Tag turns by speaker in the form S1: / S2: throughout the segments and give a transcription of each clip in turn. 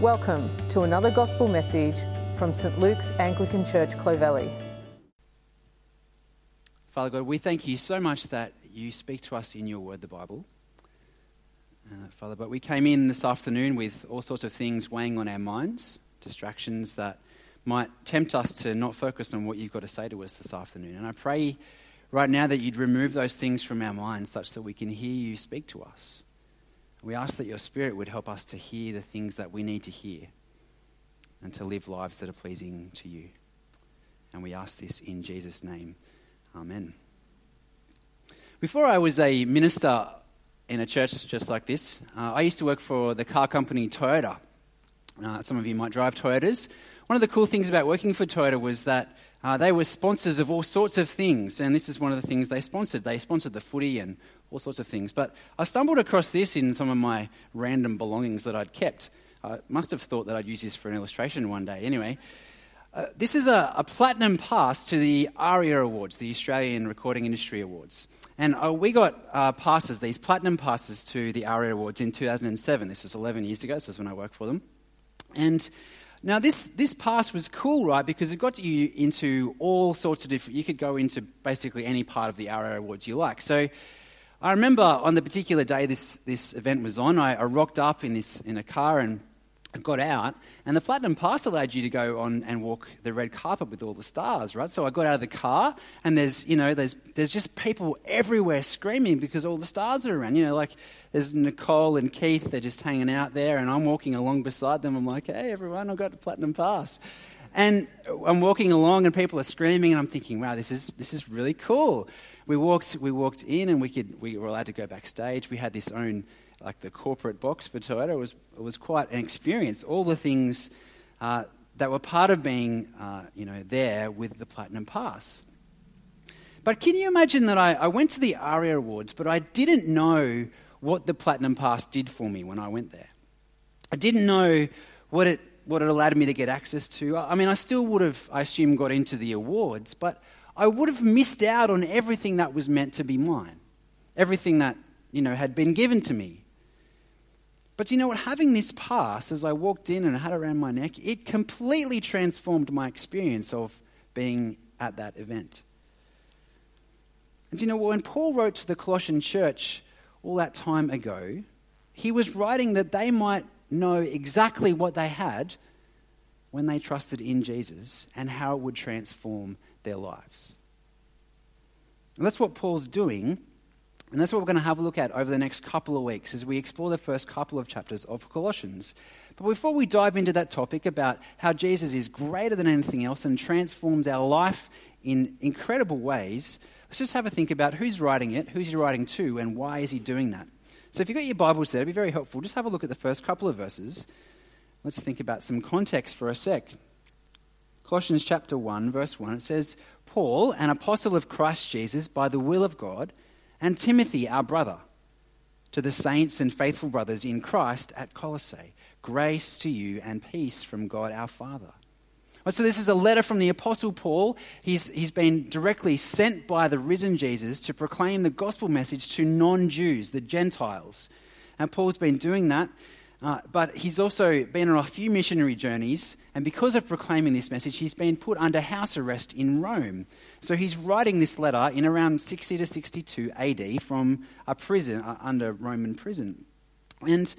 S1: Welcome to another gospel message from St Luke's Anglican Church, Clovelly.
S2: Father God, we thank you so much that you speak to us in your word, the Bible. Uh, Father, but we came in this afternoon with all sorts of things weighing on our minds, distractions that might tempt us to not focus on what you've got to say to us this afternoon. And I pray right now that you'd remove those things from our minds such that we can hear you speak to us. We ask that your Spirit would help us to hear the things that we need to hear and to live lives that are pleasing to you. And we ask this in Jesus' name. Amen. Before I was a minister in a church just like this, uh, I used to work for the car company Toyota. Uh, some of you might drive Toyotas. One of the cool things about working for Toyota was that uh, they were sponsors of all sorts of things, and this is one of the things they sponsored. They sponsored the footy and all sorts of things. But I stumbled across this in some of my random belongings that I'd kept. I must have thought that I'd use this for an illustration one day. Anyway, uh, this is a, a, platinum pass to the ARIA Awards, the Australian Recording Industry Awards. And uh, we got uh, passes, these platinum passes to the ARIA Awards in 2007. This is 11 years ago, this is when I worked for them. And now, this, this pass was cool, right? Because it got you into all sorts of different. You could go into basically any part of the ARIA Awards you like. So, I remember on the particular day this, this event was on, I, I rocked up in, this, in a car and got out, and the Platinum Pass allowed you to go on and walk the red carpet with all the stars, right? So I got out of the car, and there's, you know, there's, there's just people everywhere screaming because all the stars are around. You know, like there's Nicole and Keith, they're just hanging out there, and I'm walking along beside them. I'm like, hey, everyone, I've got the Platinum Pass. And I'm walking along, and people are screaming, and I'm thinking, wow, this is, this is really cool. We walked, we walked in, and we, could, we were allowed to go backstage. We had this own like the corporate box for Toyota. It was, it was quite an experience. All the things uh, that were part of being, uh, you know, there with the Platinum Pass. But can you imagine that I, I went to the ARIA Awards, but I didn't know what the Platinum Pass did for me when I went there. I didn't know what it, what it allowed me to get access to. I mean, I still would have, I assume, got into the awards, but I would have missed out on everything that was meant to be mine, everything that, you know, had been given to me. But you know what? Having this pass, as I walked in and had it around my neck, it completely transformed my experience of being at that event. And you know, when Paul wrote to the Colossian church all that time ago, he was writing that they might know exactly what they had when they trusted in Jesus and how it would transform their lives. And that's what Paul's doing and that's what we're going to have a look at over the next couple of weeks as we explore the first couple of chapters of Colossians. But before we dive into that topic about how Jesus is greater than anything else and transforms our life in incredible ways, let's just have a think about who's writing it, who's he writing to, and why is he doing that. So if you've got your Bibles there, it'd be very helpful. Just have a look at the first couple of verses. Let's think about some context for a sec. Colossians chapter 1, verse 1, it says, Paul, an apostle of Christ Jesus, by the will of God, and Timothy, our brother, to the saints and faithful brothers in Christ at Colossae. Grace to you and peace from God our Father. So, this is a letter from the Apostle Paul. He's, he's been directly sent by the risen Jesus to proclaim the gospel message to non Jews, the Gentiles. And Paul's been doing that uh, but he's also been on a few missionary journeys, and because of proclaiming this message, he's been put under house arrest in Rome. So he's writing this letter in around 60 to 62 AD from a prison, uh, under Roman prison. And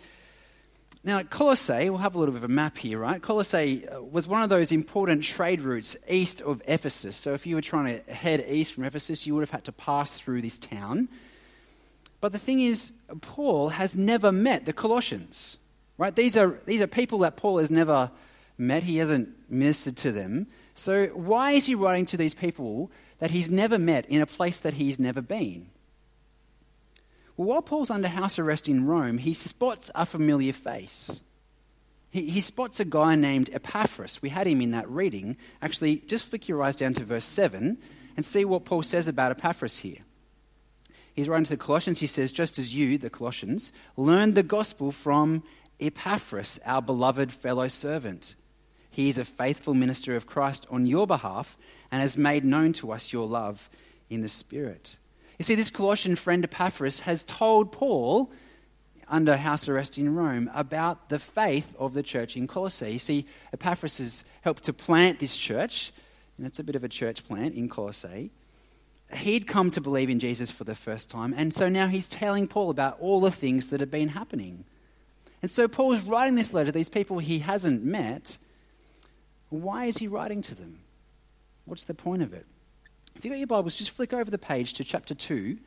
S2: now, Colossae, we'll have a little bit of a map here, right? Colossae uh, was one of those important trade routes east of Ephesus. So if you were trying to head east from Ephesus, you would have had to pass through this town. But the thing is, Paul has never met the Colossians. Right? These are, these are people that Paul has never met, he hasn't ministered to them. So, why is he writing to these people that he's never met in a place that he's never been? Well, while Paul's under house arrest in Rome, he spots a familiar face. He, he spots a guy named Epaphras. We had him in that reading. Actually, just flick your eyes down to verse 7 and see what Paul says about Epaphras here. He's writing to the Colossians. He says, Just as you, the Colossians, learned the gospel from Epaphras, our beloved fellow servant. He is a faithful minister of Christ on your behalf and has made known to us your love in the Spirit. You see, this Colossian friend Epaphras has told Paul under house arrest in Rome about the faith of the church in Colossae. You see, Epaphras has helped to plant this church, and it's a bit of a church plant in Colossae. He'd come to believe in Jesus for the first time, and so now he's telling Paul about all the things that have been happening. And so Paul's writing this letter to these people he hasn't met. Why is he writing to them? What's the point of it? If you've got your Bibles, just flick over the page to chapter 2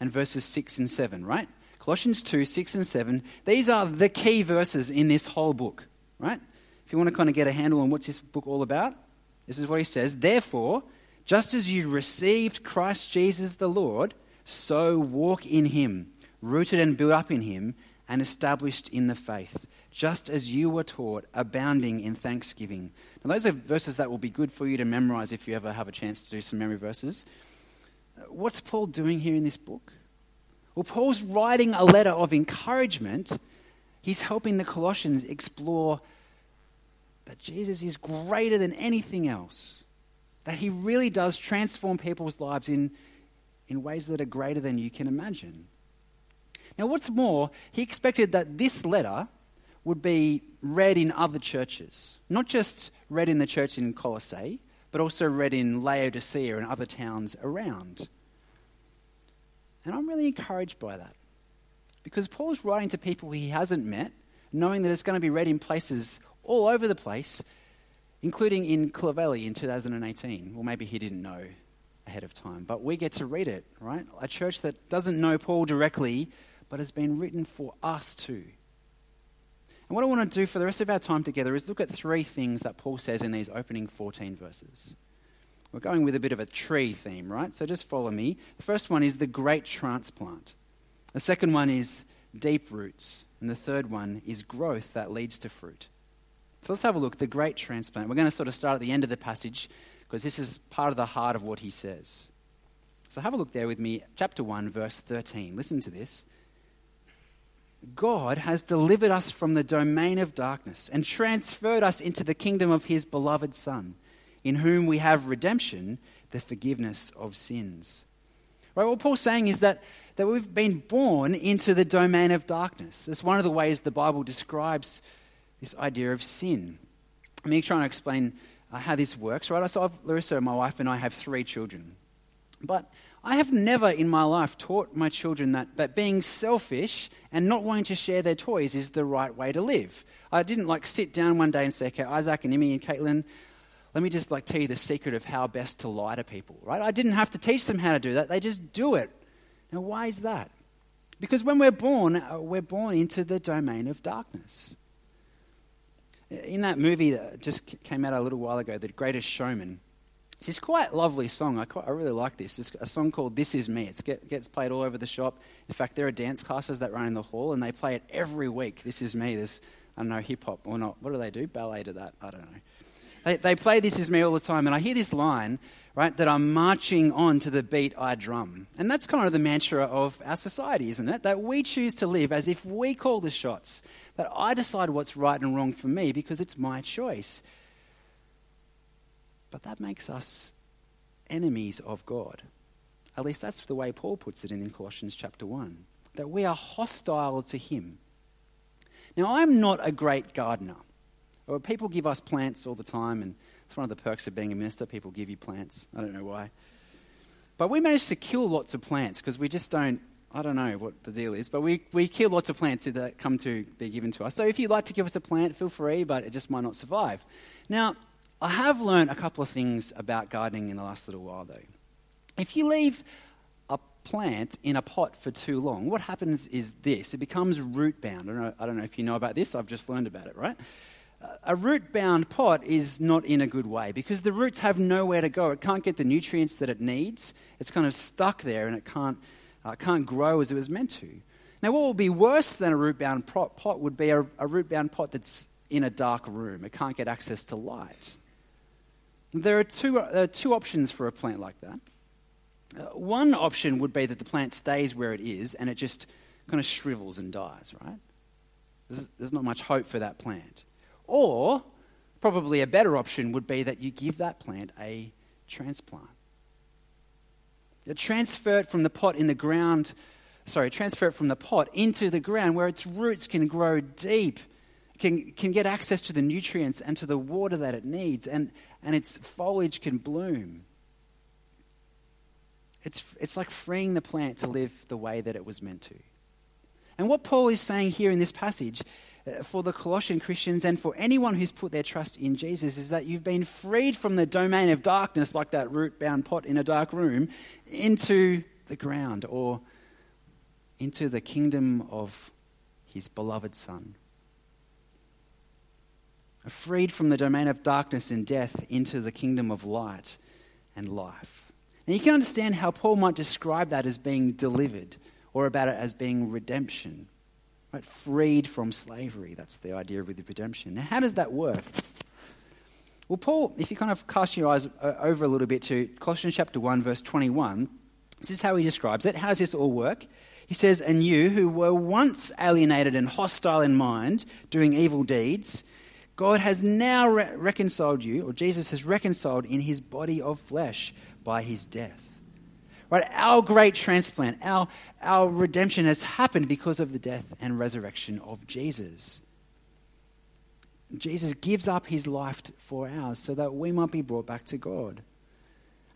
S2: and verses 6 and 7, right? Colossians 2, 6 and 7. These are the key verses in this whole book, right? If you want to kind of get a handle on what's this book all about, this is what he says. Therefore, just as you received Christ Jesus the Lord, so walk in him, rooted and built up in him, and established in the faith, just as you were taught, abounding in thanksgiving. Now, those are verses that will be good for you to memorize if you ever have a chance to do some memory verses. What's Paul doing here in this book? Well, Paul's writing a letter of encouragement. He's helping the Colossians explore that Jesus is greater than anything else, that he really does transform people's lives in, in ways that are greater than you can imagine. Now, what's more, he expected that this letter would be read in other churches, not just read in the church in Colossae, but also read in Laodicea and other towns around. And I'm really encouraged by that. Because Paul's writing to people he hasn't met, knowing that it's going to be read in places all over the place, including in Clovelly in 2018. Well, maybe he didn't know ahead of time, but we get to read it, right? A church that doesn't know Paul directly, but has been written for us too. And what I want to do for the rest of our time together is look at three things that Paul says in these opening 14 verses. We're going with a bit of a tree theme, right? So just follow me. The first one is the great transplant. The second one is deep roots. And the third one is growth that leads to fruit. So let's have a look. The great transplant. We're going to sort of start at the end of the passage because this is part of the heart of what he says. So have a look there with me. Chapter 1, verse 13. Listen to this. God has delivered us from the domain of darkness and transferred us into the kingdom of his beloved Son, in whom we have redemption, the forgiveness of sins. Right, what Paul's saying is that, that we've been born into the domain of darkness. It's one of the ways the Bible describes this idea of sin. Let me try and explain uh, how this works. Right, so I've, Larissa, my wife, and I have three children. But I have never in my life taught my children that, that being selfish and not wanting to share their toys is the right way to live. I didn't like sit down one day and say, okay, Isaac and Emmy and Caitlin, let me just like tell you the secret of how best to lie to people, right? I didn't have to teach them how to do that. They just do it. Now, why is that? Because when we're born, uh, we're born into the domain of darkness. In that movie that just came out a little while ago, The Greatest Showman, it's quite a lovely song. I, quite, I really like this. It's a song called This Is Me. It get, gets played all over the shop. In fact, there are dance classes that run in the hall, and they play it every week. This Is Me. There's, I don't know, hip hop or not. What do they do? Ballet to that? I don't know. They, they play This Is Me all the time, and I hear this line, right, that I'm marching on to the beat I drum. And that's kind of the mantra of our society, isn't it? That we choose to live as if we call the shots, that I decide what's right and wrong for me because it's my choice. But that makes us enemies of God. At least that's the way Paul puts it in Colossians chapter 1 that we are hostile to Him. Now, I'm not a great gardener. People give us plants all the time, and it's one of the perks of being a minister. People give you plants. I don't know why. But we manage to kill lots of plants because we just don't, I don't know what the deal is, but we, we kill lots of plants that come to be given to us. So if you'd like to give us a plant, feel free, but it just might not survive. Now, I have learned a couple of things about gardening in the last little while, though. If you leave a plant in a pot for too long, what happens is this it becomes root bound. I don't know, I don't know if you know about this, I've just learned about it, right? A root bound pot is not in a good way because the roots have nowhere to go. It can't get the nutrients that it needs. It's kind of stuck there and it can't, uh, can't grow as it was meant to. Now, what would be worse than a root bound pot, pot would be a, a root bound pot that's in a dark room. It can't get access to light. There are two, uh, two options for a plant like that. Uh, one option would be that the plant stays where it is and it just kind of shrivels and dies, right? There's, there's not much hope for that plant. Or, probably a better option would be that you give that plant a transplant. You transfer it from the pot in the ground sorry, transfer it from the pot into the ground where its roots can grow deep, can, can get access to the nutrients and to the water that it needs, and, and its foliage can bloom. It's, it's like freeing the plant to live the way that it was meant to. And what Paul is saying here in this passage uh, for the Colossian Christians and for anyone who's put their trust in Jesus is that you've been freed from the domain of darkness, like that root bound pot in a dark room, into the ground or into the kingdom of his beloved Son. Freed from the domain of darkness and death into the kingdom of light and life. And you can understand how Paul might describe that as being delivered or about it as being redemption. Right? Freed from slavery. That's the idea of redemption. Now, how does that work? Well, Paul, if you kind of cast your eyes uh, over a little bit to Colossians chapter 1, verse 21, this is how he describes it. How does this all work? He says, And you who were once alienated and hostile in mind, doing evil deeds, God has now re- reconciled you, or Jesus has reconciled in his body of flesh by his death. Right? Our great transplant, our, our redemption has happened because of the death and resurrection of Jesus. Jesus gives up his life for ours so that we might be brought back to God.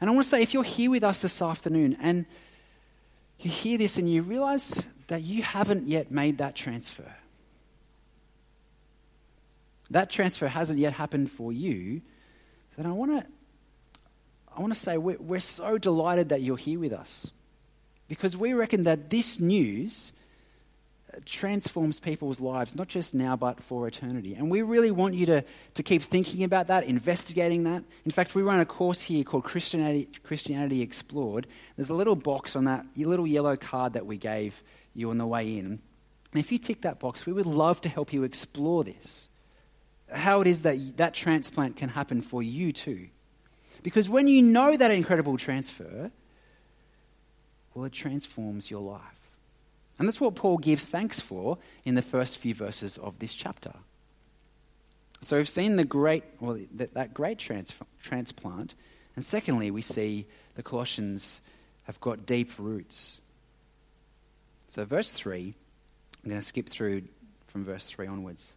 S2: And I want to say, if you're here with us this afternoon and you hear this and you realize that you haven't yet made that transfer, that transfer hasn't yet happened for you, then I want to, I want to say we're, we're so delighted that you're here with us because we reckon that this news uh, transforms people's lives, not just now, but for eternity. And we really want you to, to keep thinking about that, investigating that. In fact, we run a course here called Christianity, Christianity Explored. There's a little box on that little yellow card that we gave you on the way in. And if you tick that box, we would love to help you explore this. How it is that that transplant can happen for you too. Because when you know that incredible transfer, well, it transforms your life. And that's what Paul gives thanks for in the first few verses of this chapter. So we've seen the great, well, that, that great trans, transplant. And secondly, we see the Colossians have got deep roots. So, verse 3, I'm going to skip through from verse 3 onwards.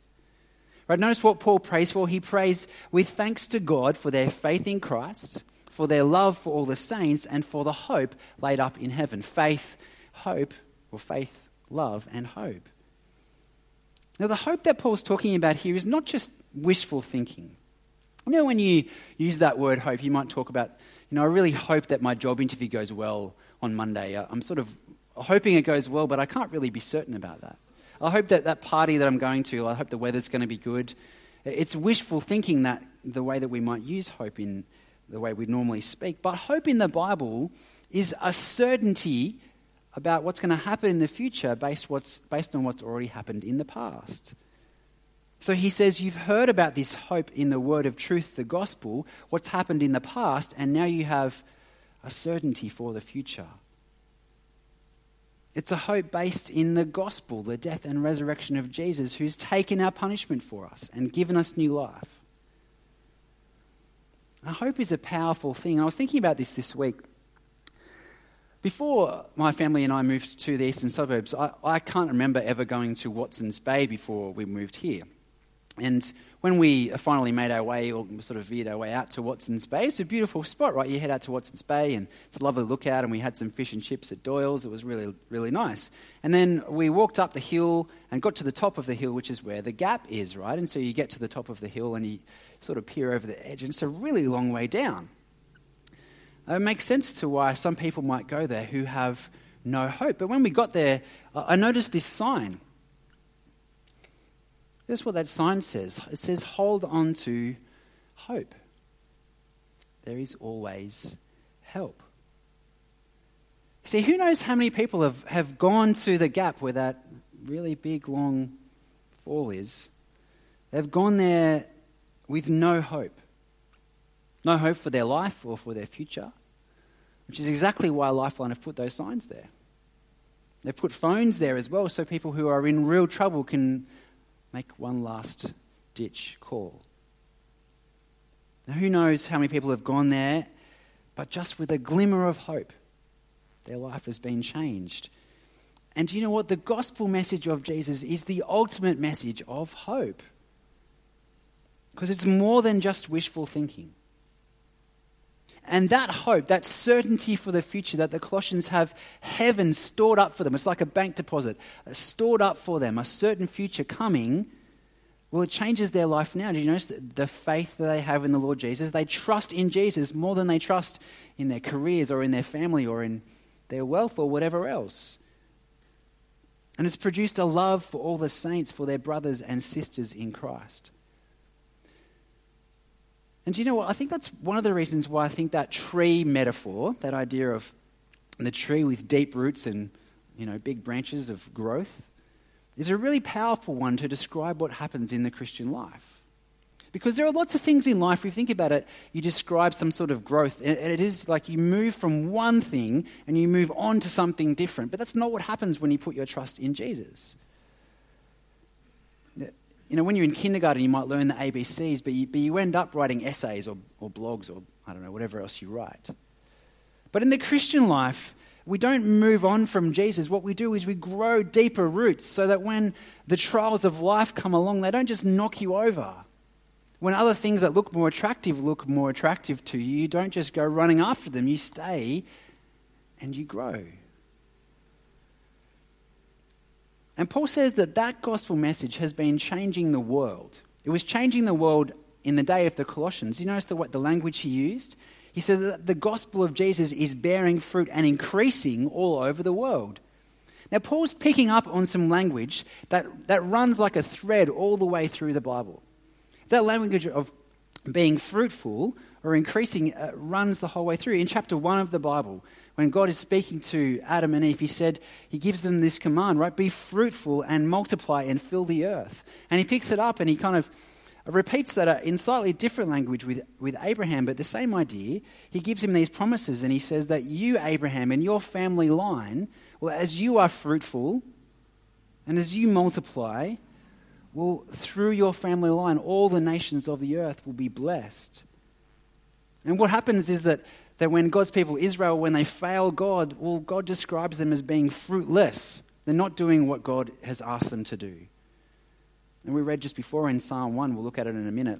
S2: Right, notice what Paul prays for. He prays with thanks to God for their faith in Christ for their love for all the saints, and for the hope laid up in heaven. Faith, hope, or faith, love, and hope. Now, the hope that Paul's talking about here is not just wishful thinking. You know, when you use that word hope, you might talk about, you know, I really hope that my job interview goes well on Monday. I'm sort of hoping it goes well, but I can't really be certain about that. I hope that that party that I'm going to, I hope the weather's going to be good. It's wishful thinking that the way that we might use hope in the way we normally speak. But hope in the Bible is a certainty about what's going to happen in the future based, what's, based on what's already happened in the past. So he says, You've heard about this hope in the word of truth, the gospel, what's happened in the past, and now you have a certainty for the future. It's a hope based in the gospel, the death and resurrection of Jesus, who's taken our punishment for us and given us new life. Hope is a powerful thing. I was thinking about this this week. Before my family and I moved to the eastern suburbs, I, I can't remember ever going to Watson's Bay before we moved here. And when we finally made our way, or sort of veered our way out to Watson's Bay, it's a beautiful spot, right? You head out to Watson's Bay, and it's a lovely lookout, and we had some fish and chips at Doyle's. It was really, really nice. And then we walked up the hill and got to the top of the hill, which is where the gap is, right? And so you get to the top of the hill, and you sort of peer over the edge, and it's a really long way down. It makes sense to why some people might go there who have no hope. But when we got there, I noticed this sign. Here's what that sign says it says, Hold on to hope. There is always help. See, who knows how many people have, have gone to the gap where that really big, long fall is? They've gone there with no hope. No hope for their life or for their future, which is exactly why Lifeline have put those signs there. They've put phones there as well so people who are in real trouble can make one last ditch call. Now, who knows how many people have gone there, but just with a glimmer of hope, their life has been changed. And do you know what? The gospel message of Jesus is the ultimate message of hope. Because it's more than just wishful thinking. And that hope, that certainty for the future that the Colossians have heaven stored up for them, it's like a bank deposit, uh, stored up for them, a certain future coming. Well, it changes their life now. Do you notice the faith that they have in the Lord Jesus? They trust in Jesus more than they trust in their careers or in their family or in their wealth or whatever else. And it's produced a love for all the saints, for their brothers and sisters in Christ. And do you know what? I think that's one of the reasons why I think that tree metaphor, that idea of the tree with deep roots and you know big branches of growth, is a really powerful one to describe what happens in the Christian life. Because there are lots of things in life, if you think about it, you describe some sort of growth. And it is like you move from one thing and you move on to something different. But that's not what happens when you put your trust in Jesus you know, when you're in kindergarten, you might learn the ABCs, but you, but you end up writing essays or, or blogs or, I don't know, whatever else you write. But in the Christian life, we don't move on from Jesus. What we do is we grow deeper roots so that when the trials of life come along, they don't just knock you over. When other things that look more attractive look more attractive to you, you don't just go running after them. You stay and you grow. And Paul says that that gospel message has been changing the world. It was changing the world in the day of the Colossians. You notice the, what, the language he used? He said that the gospel of Jesus is bearing fruit and increasing all over the world. Now, Paul's picking up on some language that, that runs like a thread all the way through the Bible. That language of being fruitful or increasing uh, runs the whole way through. In chapter 1 of the Bible, when God is speaking to Adam and Eve, he said, he gives them this command, right? Be fruitful and multiply and fill the earth. And he picks it up and he kind of repeats that in slightly different language with, with Abraham, but the same idea. He gives him these promises and he says that you, Abraham, and your family line, well, as you are fruitful and as you multiply, well, through your family line, all the nations of the earth will be blessed. And what happens is that, that when God's people, Israel, when they fail God, well, God describes them as being fruitless. They're not doing what God has asked them to do. And we read just before in Psalm 1, we'll look at it in a minute.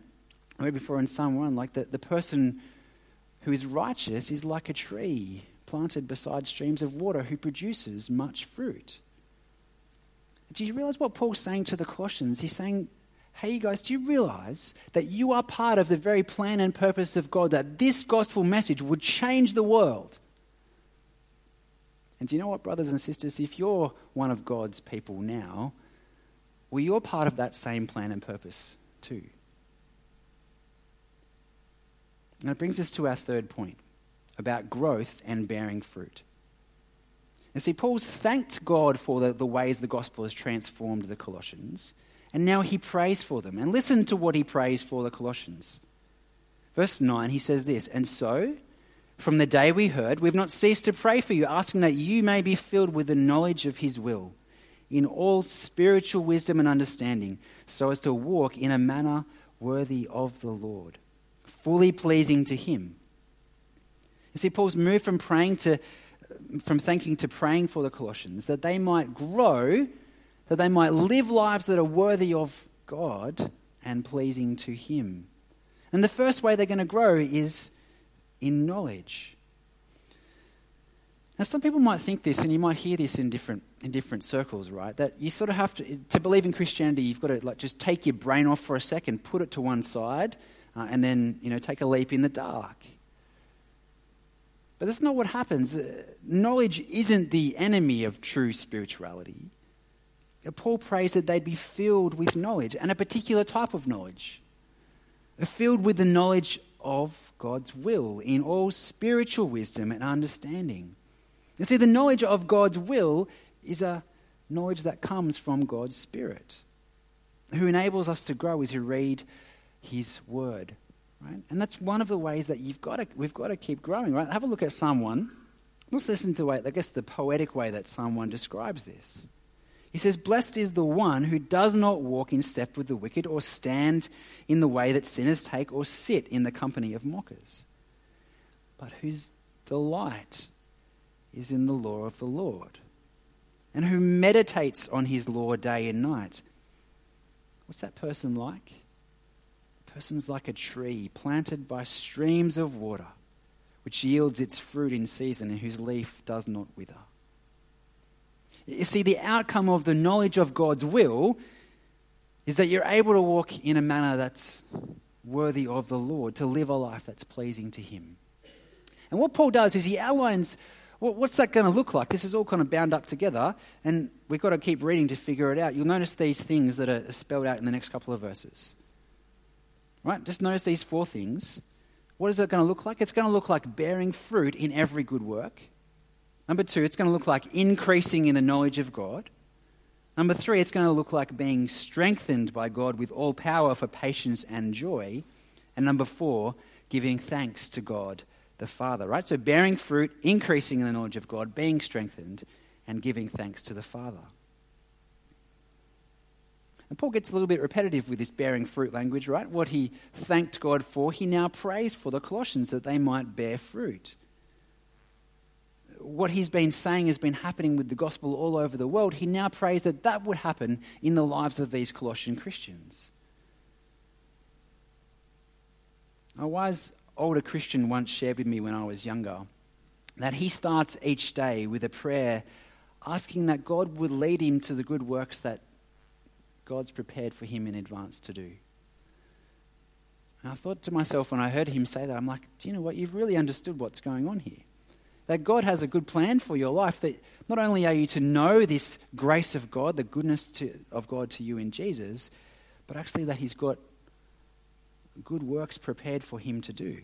S2: We read before in Psalm 1, like the, the person who is righteous is like a tree planted beside streams of water who produces much fruit. Do you realize what Paul's saying to the Colossians? He's saying, Hey, you guys, do you realize that you are part of the very plan and purpose of God, that this gospel message would change the world? And do you know what, brothers and sisters? If you're one of God's people now, well, you're part of that same plan and purpose too. And it brings us to our third point about growth and bearing fruit. And see, Paul's thanked God for the, the ways the gospel has transformed the Colossians. And now he prays for them. And listen to what he prays for the Colossians. Verse 9, he says this And so, from the day we heard, we've not ceased to pray for you, asking that you may be filled with the knowledge of his will, in all spiritual wisdom and understanding, so as to walk in a manner worthy of the Lord, fully pleasing to him. You see, Paul's moved from praying to from thanking to praying for the Colossians, that they might grow that they might live lives that are worthy of God and pleasing to Him. And the first way they're going to grow is in knowledge. Now, some people might think this, and you might hear this in different, in different circles, right? That you sort of have to, to believe in Christianity, you've got to like, just take your brain off for a second, put it to one side, uh, and then, you know, take a leap in the dark. But that's not what happens. Uh, knowledge isn't the enemy of true spirituality. Paul prays that they'd be filled with knowledge, and a particular type of knowledge. Filled with the knowledge of God's will in all spiritual wisdom and understanding. You see, the knowledge of God's will is a knowledge that comes from God's Spirit, who enables us to grow as we read His Word. Right? And that's one of the ways that you've got to, we've got to keep growing, right? Have a look at Psalm 1. Let's listen to the way, I guess, the poetic way that Psalm 1 describes this. He says, Blessed is the one who does not walk in step with the wicked, or stand in the way that sinners take, or sit in the company of mockers, but whose delight is in the law of the Lord, and who meditates on his law day and night. What's that person like? Person's like a tree planted by streams of water, which yields its fruit in season and whose leaf does not wither. You see, the outcome of the knowledge of God's will is that you're able to walk in a manner that's worthy of the Lord, to live a life that's pleasing to Him. And what Paul does is he outlines well, what's that going to look like? This is all kind of bound up together, and we've got to keep reading to figure it out. You'll notice these things that are spelled out in the next couple of verses. Right? Just notice these four things. What is it going to look like? It's going to look like bearing fruit in every good work. Number two, it's going to look like increasing in the knowledge of God. Number three, it's going to look like being strengthened by God with all power for patience and joy. And number four, giving thanks to God the Father, right? So bearing fruit, increasing in the knowledge of God, being strengthened, and giving thanks to the Father. And Paul gets a little bit repetitive with this bearing fruit language, right? What he thanked God for, he now prays for the Colossians that they might bear fruit. What he's been saying has been happening with the gospel all over the world. He now prays that that would happen in the lives of these Colossian Christians. A wise older Christian once shared with me when I was younger that he starts each day with a prayer asking that God would lead him to the good works that God's prepared for him in advance to do. And I thought to myself when I heard him say that, I'm like, do you know what? You've really understood what's going on here. That God has a good plan for your life, that not only are you to know this grace of God, the goodness to, of God to you in Jesus, but actually that He's got good works prepared for him to do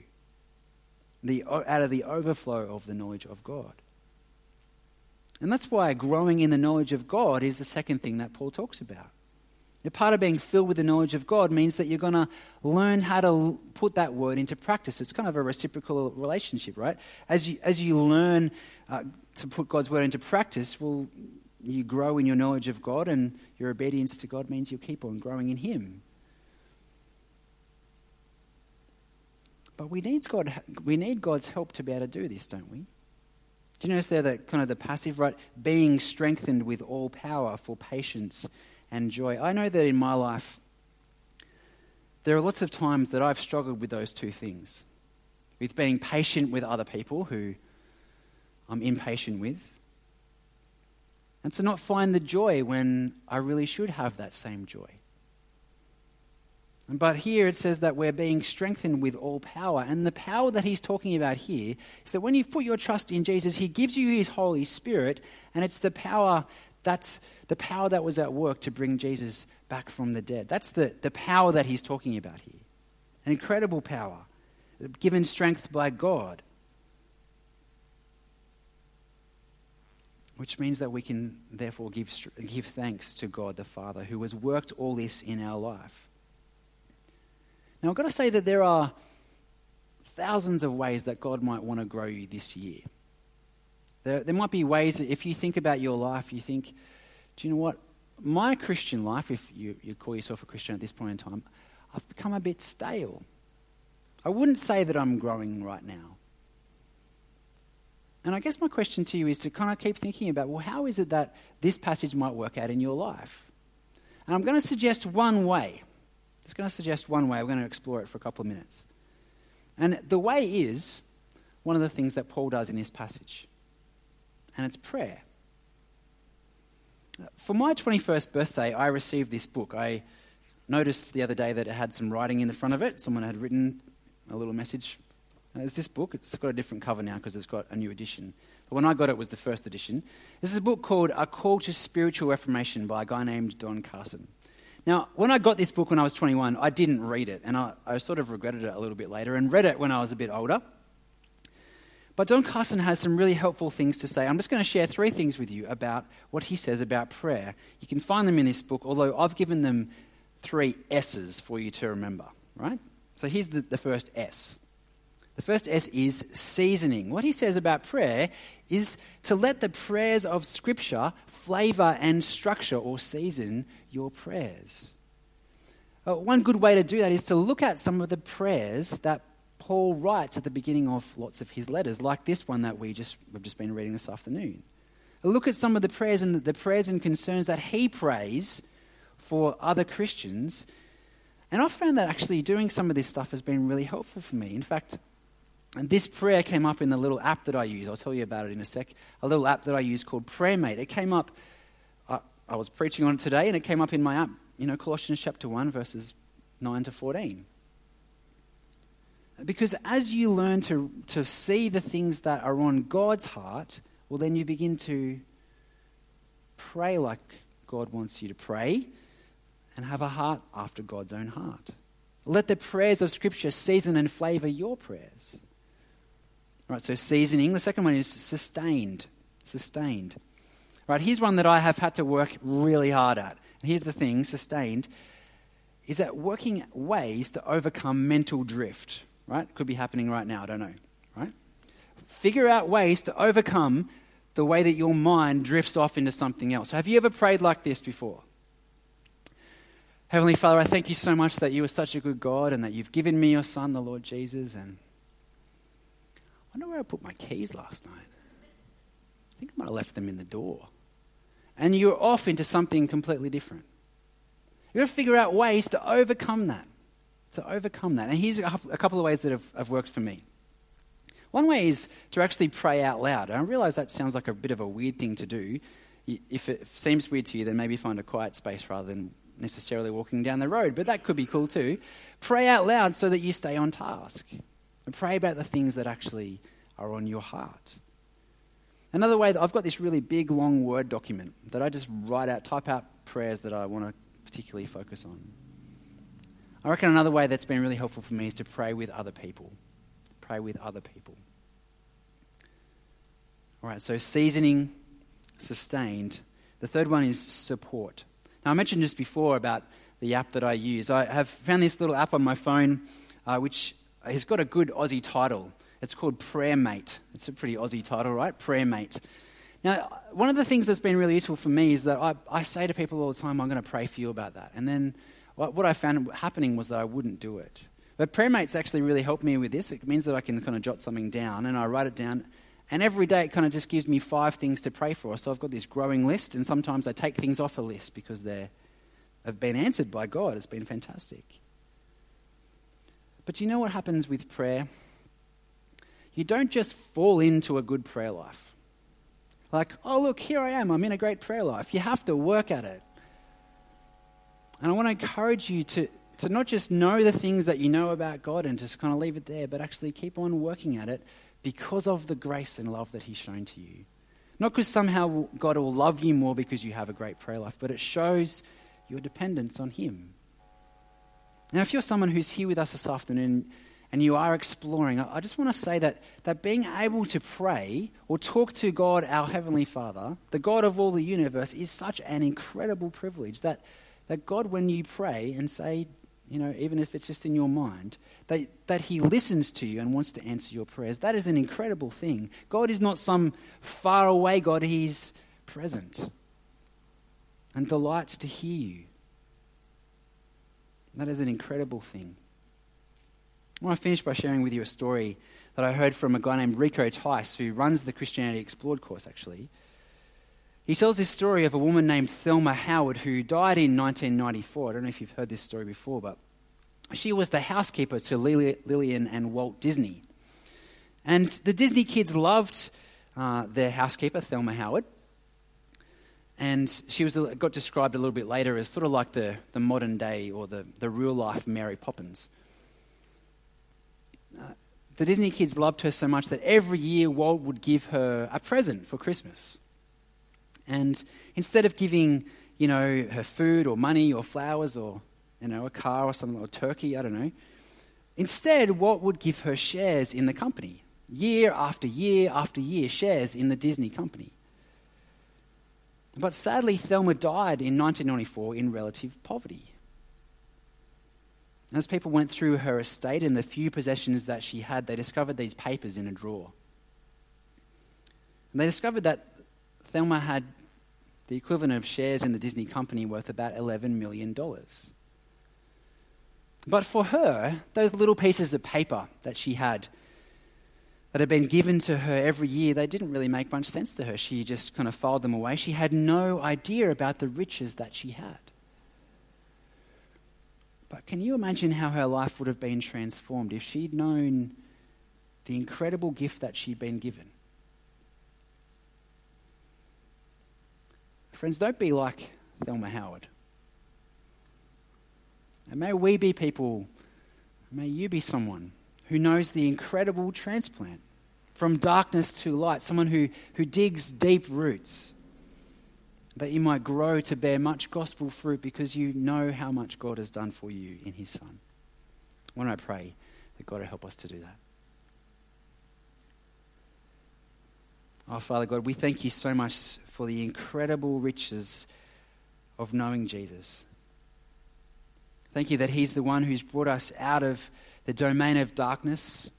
S2: the, out of the overflow of the knowledge of God. And that's why growing in the knowledge of God is the second thing that Paul talks about. A part of being filled with the knowledge of God means that you're going to learn how to put that word into practice. It's kind of a reciprocal relationship, right? As you, as you learn uh, to put God's word into practice, well, you grow in your knowledge of God, and your obedience to God means you'll keep on growing in Him. But we need, God, we need God's help to be able to do this, don't we? Do you notice there that kind of the passive, right? Being strengthened with all power for patience and joy. I know that in my life, there are lots of times that I've struggled with those two things with being patient with other people who I'm impatient with, and to not find the joy when I really should have that same joy. But here it says that we're being strengthened with all power. And the power that he's talking about here is that when you've put your trust in Jesus, he gives you his Holy Spirit, and it's the power that's the power that was at work to bring Jesus back from the dead. That's the, the power that he's talking about here. An incredible power, given strength by God. Which means that we can therefore give, give thanks to God the Father who has worked all this in our life. Now, I've got to say that there are thousands of ways that God might want to grow you this year. There, there might be ways that if you think about your life, you think, do you know what? My Christian life, if you, you call yourself a Christian at this point in time, I've become a bit stale. I wouldn't say that I'm growing right now. And I guess my question to you is to kind of keep thinking about well, how is it that this passage might work out in your life? And I'm going to suggest one way I'm just going to suggest one way. We're going to explore it for a couple of minutes. And the way is one of the things that Paul does in this passage, and it's prayer. For my 21st birthday, I received this book. I noticed the other day that it had some writing in the front of it. Someone had written a little message. Uh, it's this book. It's got a different cover now because it's got a new edition. But when I got it, it was the first edition. This is a book called A Call to Spiritual Reformation by a guy named Don Carson. Now, when I got this book when I was 21, I didn't read it, and I, I sort of regretted it a little bit later and read it when I was a bit older. But Don Carson has some really helpful things to say. I'm just going to share three things with you about what he says about prayer. You can find them in this book, although I've given them three S's for you to remember, right? So here's the, the first S. The first S is seasoning. What he says about prayer is to let the prayers of Scripture flavor and structure or season your prayers. Uh, one good way to do that is to look at some of the prayers that Paul writes at the beginning of lots of his letters, like this one that we just, we've just been reading this afternoon. Look at some of the prayers and the, prayers and concerns that he prays for other Christians. And I've found that actually doing some of this stuff has been really helpful for me. In fact, this prayer came up in the little app that I use. I'll tell you about it in a sec. A little app that I use called PrayerMate. It came up, I was preaching on it today, and it came up in my app, you know, Colossians chapter 1, verses 9 to 14. Because as you learn to, to see the things that are on God's heart, well, then you begin to pray like God wants you to pray and have a heart after God's own heart. Let the prayers of Scripture season and flavor your prayers. Right, so seasoning. The second one is sustained. Sustained. Right, here's one that I have had to work really hard at. And here's the thing sustained is that working ways to overcome mental drift right? Could be happening right now, I don't know, right? Figure out ways to overcome the way that your mind drifts off into something else. Have you ever prayed like this before? Heavenly Father, I thank you so much that you are such a good God and that you've given me your Son, the Lord Jesus. And I wonder where I put my keys last night. I think I might have left them in the door. And you're off into something completely different. You've got to figure out ways to overcome that to overcome that. And here's a couple of ways that have, have worked for me. One way is to actually pray out loud. And I realize that sounds like a bit of a weird thing to do. If it seems weird to you, then maybe find a quiet space rather than necessarily walking down the road. But that could be cool too. Pray out loud so that you stay on task. And pray about the things that actually are on your heart. Another way that I've got this really big, long Word document that I just write out, type out prayers that I want to particularly focus on. I reckon another way that's been really helpful for me is to pray with other people. Pray with other people. All right, so seasoning, sustained. The third one is support. Now, I mentioned just before about the app that I use. I have found this little app on my phone uh, which has got a good Aussie title. It's called Prayer Mate. It's a pretty Aussie title, right? Prayer Mate. Now, one of the things that's been really useful for me is that I, I say to people all the time, I'm going to pray for you about that. And then what I found happening was that I wouldn't do it. But prayer mates actually really helped me with this. It means that I can kind of jot something down and I write it down. And every day it kind of just gives me five things to pray for. So I've got this growing list, and sometimes I take things off a list because they have been answered by God. It's been fantastic. But you know what happens with prayer? You don't just fall into a good prayer life. Like, oh, look, here I am. I'm in a great prayer life. You have to work at it. And I want to encourage you to, to not just know the things that you know about God and just kind of leave it there, but actually keep on working at it because of the grace and love that He's shown to you. Not because somehow God will love you more because you have a great prayer life, but it shows your dependence on Him. Now, if you're someone who's here with us this afternoon and you are exploring, I just want to say that, that being able to pray or talk to God, our Heavenly Father, the God of all the universe, is such an incredible privilege that that God, when you pray and say, you know, even if it's just in your mind, that, that He listens to you and wants to answer your prayers. That is an incredible thing. God is not some far away God, He's present and delights to hear you. That is an incredible thing. I want to finish by sharing with you a story that I heard from a guy named Rico Tice, who runs the Christianity Explored course, actually. He tells this story of a woman named Thelma Howard who died in 1994. I don't know if you've heard this story before, but she was the housekeeper to Lillian and Walt Disney. And the Disney kids loved uh, their housekeeper, Thelma Howard. And she was got described a little bit later as sort of like the, the modern day or the, the real life Mary Poppins. Uh, the Disney kids loved her so much that every year Walt would give her a present for Christmas. And instead of giving, you know, her food or money or flowers or, you know, a car or something or turkey, I don't know, instead, what would give her shares in the company. year after year after year, shares in the Disney company. But sadly, Thelma died in 1994 in relative poverty. As people went through her estate and the few possessions that she had, they discovered these papers in a drawer. And they discovered that Thelma had the equivalent of shares in the Disney company worth about $11 million. But for her, those little pieces of paper that she had that had been given to her every year, they didn't really make much sense to her. She just kind of filed them away. She had no idea about the riches that she had. But can you imagine how her life would have been transformed if she'd known the incredible gift that she'd been given? Friends, don't be like Thelma Howard. And may we be people, may you be someone who knows the incredible transplant from darkness to light, someone who, who digs deep roots, that you might grow to bear much gospel fruit because you know how much God has done for you in His Son. Don't I pray that God will help us to do that? Oh, Father God, we thank you so much for the incredible riches of knowing Jesus. Thank you that He's the one who's brought us out of the domain of darkness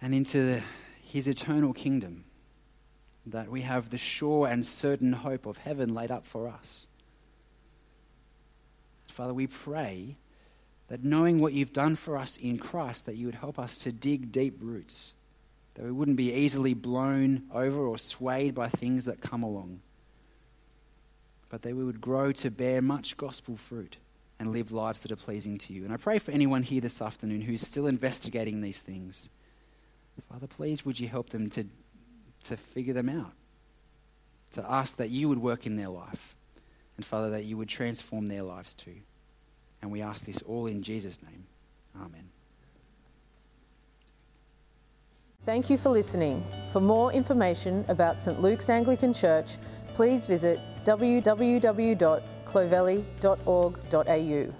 S2: and into His eternal kingdom. That we have the sure and certain hope of heaven laid up for us. Father, we pray that knowing what you've done for us in Christ, that you would help us to dig deep roots that we wouldn't be easily blown over or swayed by things that come along, but that we would grow to bear much gospel fruit and live lives that are pleasing to you. And I pray for anyone here this afternoon who's still investigating these things. Father, please would you help them to, to figure them out, to ask that you would work in their life, and Father, that you would transform their lives too. And we ask this all in Jesus' name. Amen.
S1: Thank you for listening. For more information about St Luke's Anglican Church, please visit www.clovelly.org.au.